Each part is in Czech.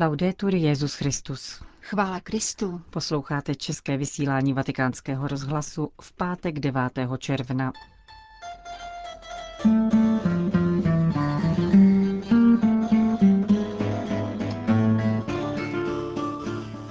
Laudetur Jezus Christus. Chvála Kristu. Posloucháte české vysílání Vatikánského rozhlasu v pátek 9. června.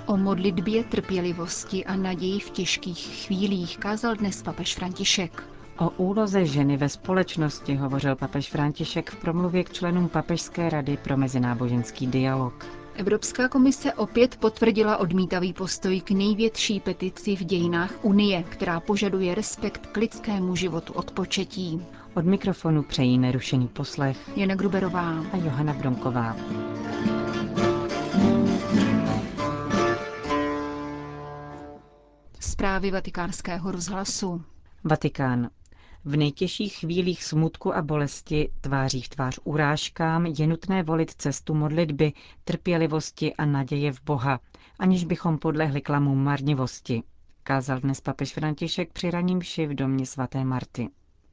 O modlitbě, trpělivosti a naději v těžkých chvílích kázal dnes papež František. O úloze ženy ve společnosti hovořil papež František v promluvě k členům Papežské rady pro mezináboženský dialog. Evropská komise opět potvrdila odmítavý postoj k největší petici v dějinách Unie, která požaduje respekt k lidskému životu od početí. Od mikrofonu přejí nerušený poslech Jana Gruberová a Johana Bronková. Zprávy vatikánského rozhlasu. Vatikán. V nejtěžších chvílích smutku a bolesti, tváří v tvář urážkám, je nutné volit cestu modlitby, trpělivosti a naděje v Boha, aniž bychom podlehli klamům marnivosti, kázal dnes papež František při raním v domě svaté Marty.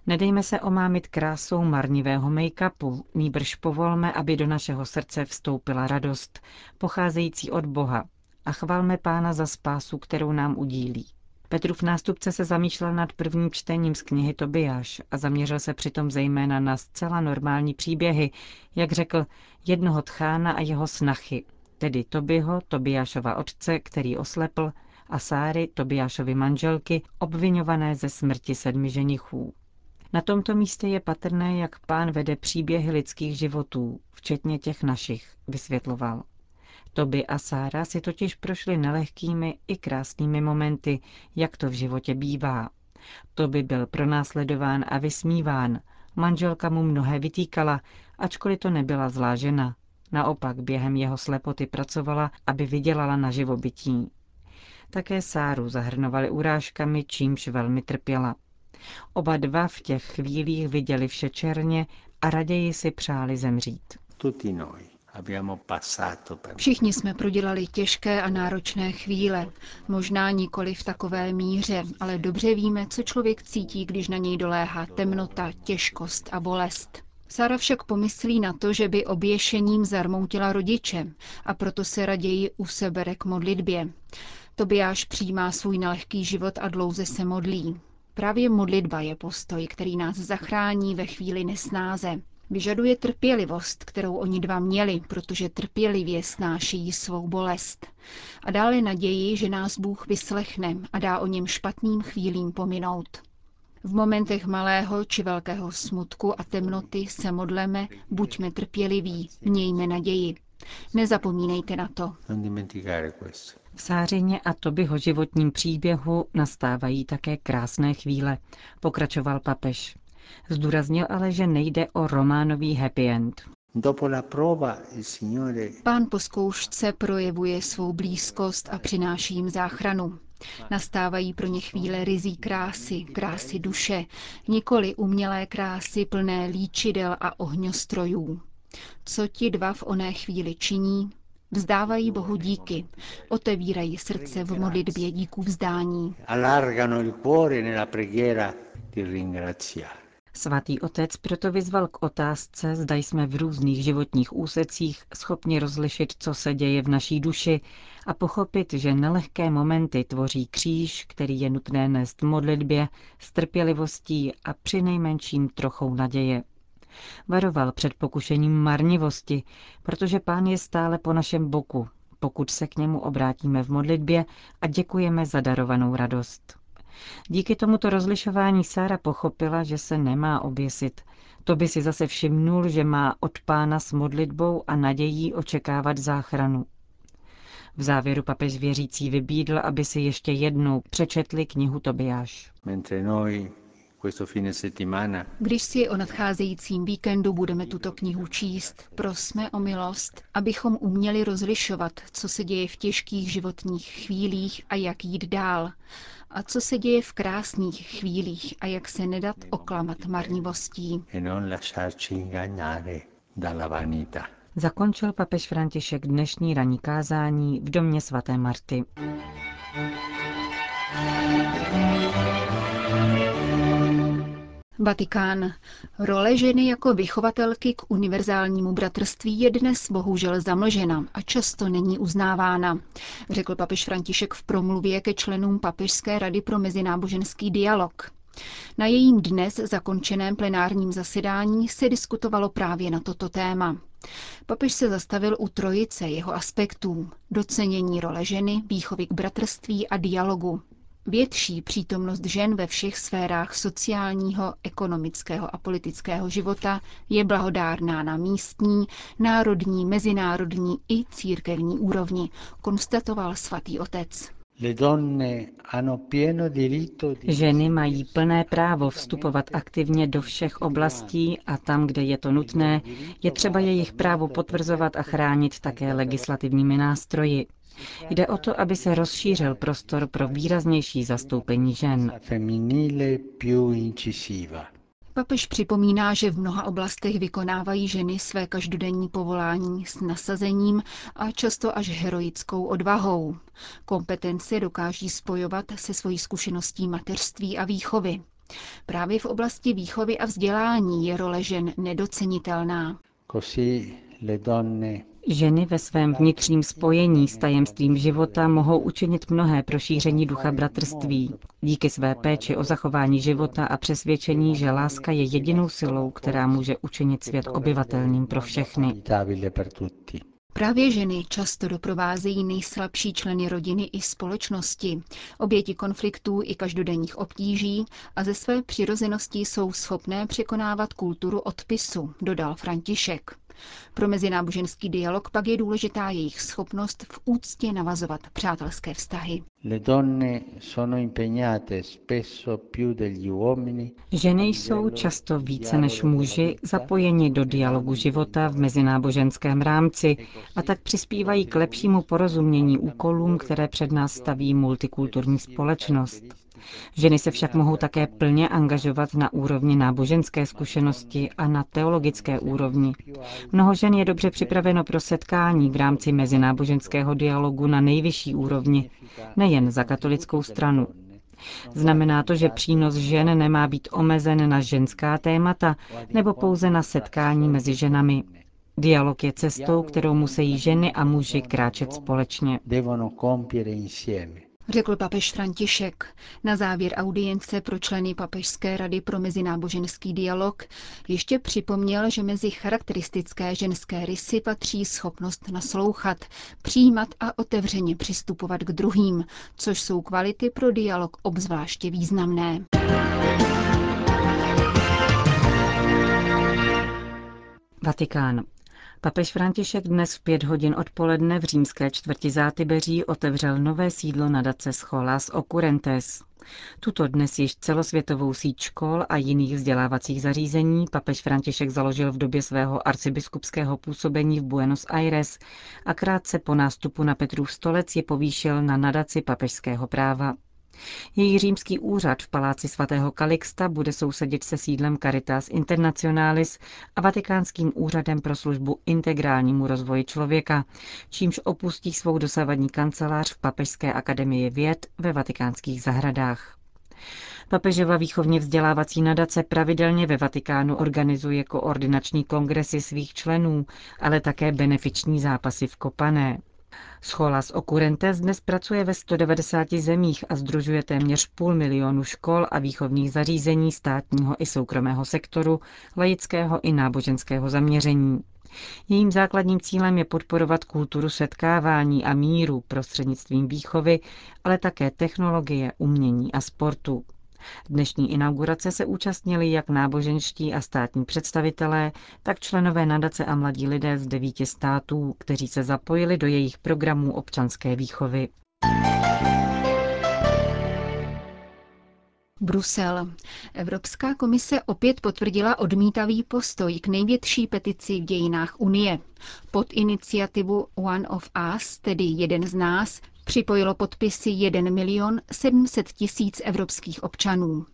Nedejme se omámit krásou marnivého make-upu, nýbrž povolme, aby do našeho srdce vstoupila radost, pocházející od Boha, a chvalme Pána za spásu, kterou nám udílí. Petrův nástupce se zamýšlel nad prvním čtením z knihy Tobiáš a zaměřil se přitom zejména na zcela normální příběhy, jak řekl, jednoho tchána a jeho snachy, tedy Tobyho, Tobiášova otce, který oslepl, a Sáry, Tobiášovy manželky, obvinované ze smrti sedmi ženichů. Na tomto místě je patrné, jak pán vede příběhy lidských životů, včetně těch našich, vysvětloval. Toby a Sára si totiž prošli nelehkými i krásnými momenty, jak to v životě bývá. Toby byl pronásledován a vysmíván, manželka mu mnohé vytýkala, ačkoliv to nebyla zlá žena. Naopak během jeho slepoty pracovala, aby vydělala na živobytí. Také Sáru zahrnovali urážkami, čímž velmi trpěla. Oba dva v těch chvílích viděli vše černě a raději si přáli zemřít. Tutti noi Všichni jsme prodělali těžké a náročné chvíle. Možná nikoli v takové míře, ale dobře víme, co člověk cítí, když na něj doléhá temnota, těžkost a bolest. Sara však pomyslí na to, že by oběšením zarmoutila rodiče a proto se raději usebere k modlitbě. Tobiáš přijímá svůj nelehký život a dlouze se modlí. Právě modlitba je postoj, který nás zachrání ve chvíli nesnáze. Vyžaduje trpělivost, kterou oni dva měli, protože trpělivě snáší svou bolest. A dále naději, že nás Bůh vyslechne a dá o něm špatným chvílím pominout. V momentech malého či velkého smutku a temnoty se modleme, buďme trpěliví, mějme naději. Nezapomínejte na to. V Sářině a Tobyho životním příběhu nastávají také krásné chvíle, pokračoval papež. Zdůraznil ale, že nejde o románový happy end. Pán po zkoušce projevuje svou blízkost a přináší jim záchranu. Nastávají pro ně chvíle rizí krásy, krásy duše, nikoli umělé krásy plné líčidel a ohňostrojů. Co ti dva v oné chvíli činí? Vzdávají Bohu díky, otevírají srdce v modlitbě díku vzdání. Svatý otec proto vyzval k otázce, zda jsme v různých životních úsecích schopni rozlišit, co se děje v naší duši a pochopit, že nelehké momenty tvoří kříž, který je nutné nést modlitbě, s trpělivostí a při nejmenším trochou naděje. Varoval před pokušením marnivosti, protože pán je stále po našem boku, pokud se k němu obrátíme v modlitbě a děkujeme za darovanou radost. Díky tomuto rozlišování Sára pochopila, že se nemá oběsit. To by si zase všimnul, že má od pána s modlitbou a nadějí očekávat záchranu. V závěru papež věřící vybídl, aby si ještě jednou přečetli knihu Tobiáš. Když si o nadcházejícím víkendu budeme tuto knihu číst, prosme o milost, abychom uměli rozlišovat, co se děje v těžkých životních chvílích a jak jít dál, a co se děje v krásných chvílích a jak se nedat oklamat marnivostí. Zakončil papež František dnešní ranní kázání v domě svaté Marty. Vatikán. Role ženy jako vychovatelky k univerzálnímu bratrství je dnes bohužel zamlžena a často není uznávána, řekl papež František v promluvě ke členům Papežské rady pro mezináboženský dialog. Na jejím dnes zakončeném plenárním zasedání se diskutovalo právě na toto téma. Papež se zastavil u trojice jeho aspektů. Docenění role ženy, výchovy k bratrství a dialogu. Větší přítomnost žen ve všech sférách sociálního, ekonomického a politického života je blahodárná na místní, národní, mezinárodní i církevní úrovni, konstatoval svatý otec. Ženy mají plné právo vstupovat aktivně do všech oblastí a tam, kde je to nutné, je třeba jejich právo potvrzovat a chránit také legislativními nástroji. Jde o to, aby se rozšířil prostor pro výraznější zastoupení žen. Papež připomíná, že v mnoha oblastech vykonávají ženy své každodenní povolání s nasazením a často až heroickou odvahou. Kompetence dokáží spojovat se svojí zkušeností mateřství a výchovy. Právě v oblasti výchovy a vzdělání je role žen nedocenitelná. Ženy ve svém vnitřním spojení s tajemstvím života mohou učinit mnohé pro šíření ducha bratrství. Díky své péči o zachování života a přesvědčení, že láska je jedinou silou, která může učinit svět obyvatelným pro všechny. Právě ženy často doprovázejí nejslabší členy rodiny i společnosti, oběti konfliktů i každodenních obtíží a ze své přirozenosti jsou schopné překonávat kulturu odpisu, dodal František. Pro mezináboženský dialog pak je důležitá jejich schopnost v úctě navazovat přátelské vztahy. Ženy jsou často více než muži zapojeni do dialogu života v mezináboženském rámci a tak přispívají k lepšímu porozumění úkolům, které před nás staví multikulturní společnost. Ženy se však mohou také plně angažovat na úrovni náboženské zkušenosti a na teologické úrovni. Mnoho žen je dobře připraveno pro setkání v rámci mezináboženského dialogu na nejvyšší úrovni, nejen za katolickou stranu. Znamená to, že přínos žen nemá být omezen na ženská témata nebo pouze na setkání mezi ženami. Dialog je cestou, kterou musí ženy a muži kráčet společně řekl papež František. Na závěr audience pro členy Papežské rady pro mezináboženský dialog ještě připomněl, že mezi charakteristické ženské rysy patří schopnost naslouchat, přijímat a otevřeně přistupovat k druhým, což jsou kvality pro dialog obzvláště významné. Vatikán. Papež František dnes v pět hodin odpoledne v římské čtvrti Zátybeří otevřel nové sídlo nadace Scholas Occurrentes. Tuto dnes již celosvětovou síť škol a jiných vzdělávacích zařízení papež František založil v době svého arcibiskupského působení v Buenos Aires a krátce po nástupu na Petrův stolec je povýšil na nadaci papežského práva. Její římský úřad v paláci svatého Kalixta bude sousedit se sídlem Caritas Internationalis a Vatikánským úřadem pro službu integrálnímu rozvoji člověka, čímž opustí svou dosavadní kancelář v Papežské akademii věd ve vatikánských zahradách. Papežova výchovně vzdělávací nadace pravidelně ve Vatikánu organizuje koordinační kongresy svých členů, ale také benefiční zápasy v Kopané. Scholas Okurentes dnes pracuje ve 190 zemích a združuje téměř půl milionu škol a výchovných zařízení státního i soukromého sektoru, laického i náboženského zaměření. Jejím základním cílem je podporovat kulturu setkávání a míru prostřednictvím výchovy, ale také technologie, umění a sportu. Dnešní inaugurace se účastnili jak náboženští a státní představitelé, tak členové nadace a mladí lidé z devíti států, kteří se zapojili do jejich programů občanské výchovy. Brusel. Evropská komise opět potvrdila odmítavý postoj k největší petici v dějinách Unie. Pod iniciativu One of Us, tedy jeden z nás, Připojilo podpisy 1 milion 700 tisíc evropských občanů.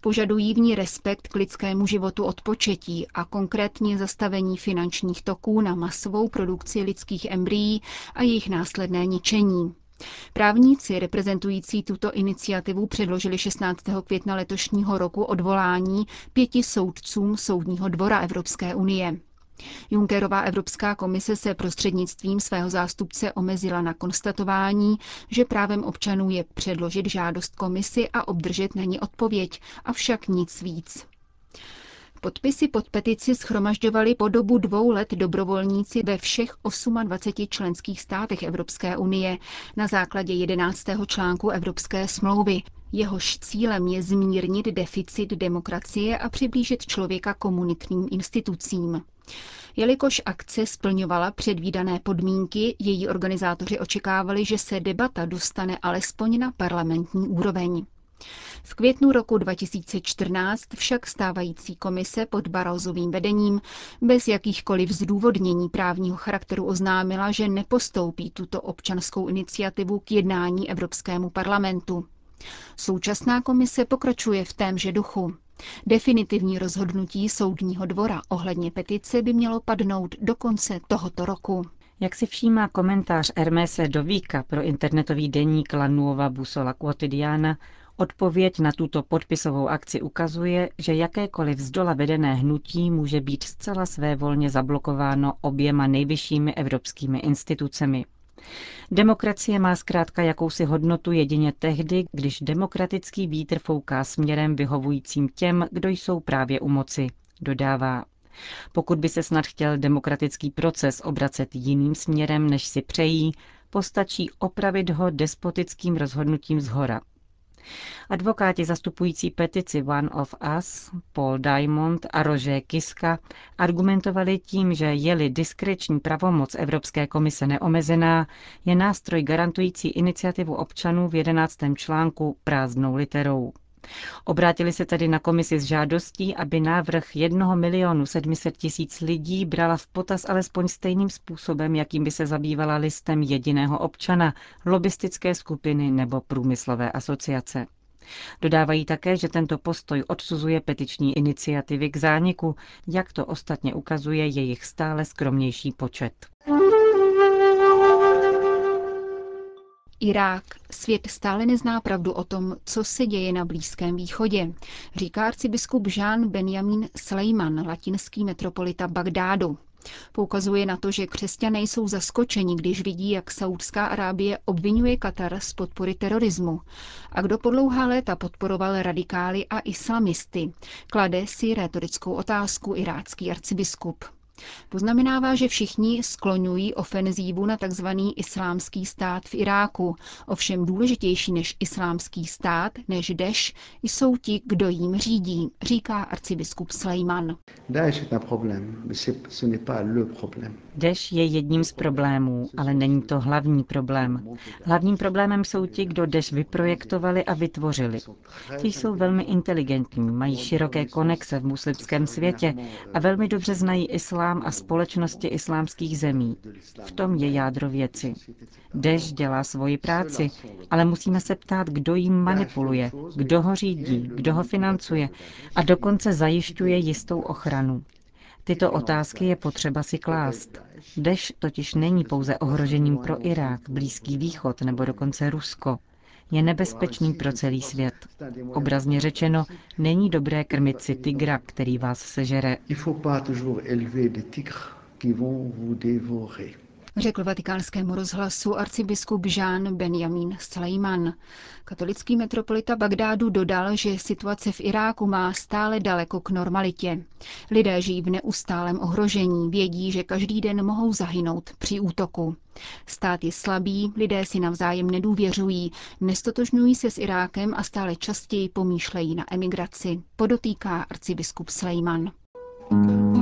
Požadují v ní respekt k lidskému životu od početí a konkrétně zastavení finančních toků na masovou produkci lidských embryí a jejich následné ničení. Právníci reprezentující tuto iniciativu předložili 16. května letošního roku odvolání pěti soudcům Soudního dvora Evropské unie. Junckerová Evropská komise se prostřednictvím svého zástupce omezila na konstatování, že právem občanů je předložit žádost komisi a obdržet na ní odpověď, avšak nic víc. Podpisy pod petici schromažďovali po dobu dvou let dobrovolníci ve všech 28 členských státech Evropské unie na základě 11. článku Evropské smlouvy. Jehož cílem je zmírnit deficit demokracie a přiblížit člověka komunitním institucím. Jelikož akce splňovala předvídané podmínky, její organizátoři očekávali, že se debata dostane alespoň na parlamentní úroveň. V květnu roku 2014 však stávající komise pod Barozovým vedením bez jakýchkoliv zdůvodnění právního charakteru oznámila, že nepostoupí tuto občanskou iniciativu k jednání Evropskému parlamentu. Současná komise pokračuje v témže duchu. Definitivní rozhodnutí soudního dvora ohledně petice by mělo padnout do konce tohoto roku. Jak si všímá komentář Hermese Dovíka pro internetový deník La Nuova Busola Quotidiana, Odpověď na tuto podpisovou akci ukazuje, že jakékoliv z dola vedené hnutí může být zcela svévolně zablokováno oběma nejvyššími evropskými institucemi. Demokracie má zkrátka jakousi hodnotu jedině tehdy, když demokratický vítr fouká směrem vyhovujícím těm, kdo jsou právě u moci, dodává. Pokud by se snad chtěl demokratický proces obracet jiným směrem, než si přejí, postačí opravit ho despotickým rozhodnutím z hora. Advokáti zastupující petici One of Us, Paul Diamond a Roger Kiska, argumentovali tím, že je-li diskreční pravomoc Evropské komise neomezená, je nástroj garantující iniciativu občanů v 11. článku prázdnou literou. Obrátili se tedy na komisi s žádostí, aby návrh 1 milionu 700 tisíc lidí brala v potaz alespoň stejným způsobem, jakým by se zabývala listem jediného občana, lobistické skupiny nebo průmyslové asociace. Dodávají také, že tento postoj odsuzuje petiční iniciativy k zániku, jak to ostatně ukazuje jejich stále skromnější počet. Irák. Svět stále nezná pravdu o tom, co se děje na Blízkém východě, říká arcibiskup Jean Benjamin Sleiman, latinský metropolita Bagdádu. Poukazuje na to, že křesťané jsou zaskočeni, když vidí, jak Saudská Arábie obvinuje Katar z podpory terorismu. A kdo po dlouhá léta podporoval radikály a islamisty, klade si retorickou otázku irácký arcibiskup. Poznamenává, že všichni skloňují ofenzívu na tzv. islámský stát v Iráku. Ovšem důležitější než islámský stát, než Deš, jsou ti, kdo jim řídí, říká arcibiskup Slejman. Deš je jedním z problémů, ale není to hlavní problém. Hlavním problémem jsou ti, kdo Deš vyprojektovali a vytvořili. Ti jsou velmi inteligentní, mají široké konexe v muslimském světě a velmi dobře znají islám a společnosti islámských zemí. V tom je jádro věci. Deš dělá svoji práci, ale musíme se ptát, kdo jim manipuluje, kdo ho řídí, kdo ho financuje a dokonce zajišťuje jistou ochranu. Tyto otázky je potřeba si klást. Deš totiž není pouze ohrožením pro Irák, Blízký východ nebo dokonce Rusko. Je nebezpečný pro celý svět. Obrazně řečeno, není dobré krmit si tygra, který vás sežere řekl vatikánskému rozhlasu arcibiskup Jean Benjamin Sleiman. Katolický metropolita Bagdádu dodal, že situace v Iráku má stále daleko k normalitě. Lidé žijí v neustálém ohrožení, vědí, že každý den mohou zahynout při útoku. Stát je slabý, lidé si navzájem nedůvěřují, nestotožňují se s Irákem a stále častěji pomýšlejí na emigraci, podotýká arcibiskup Sleiman. you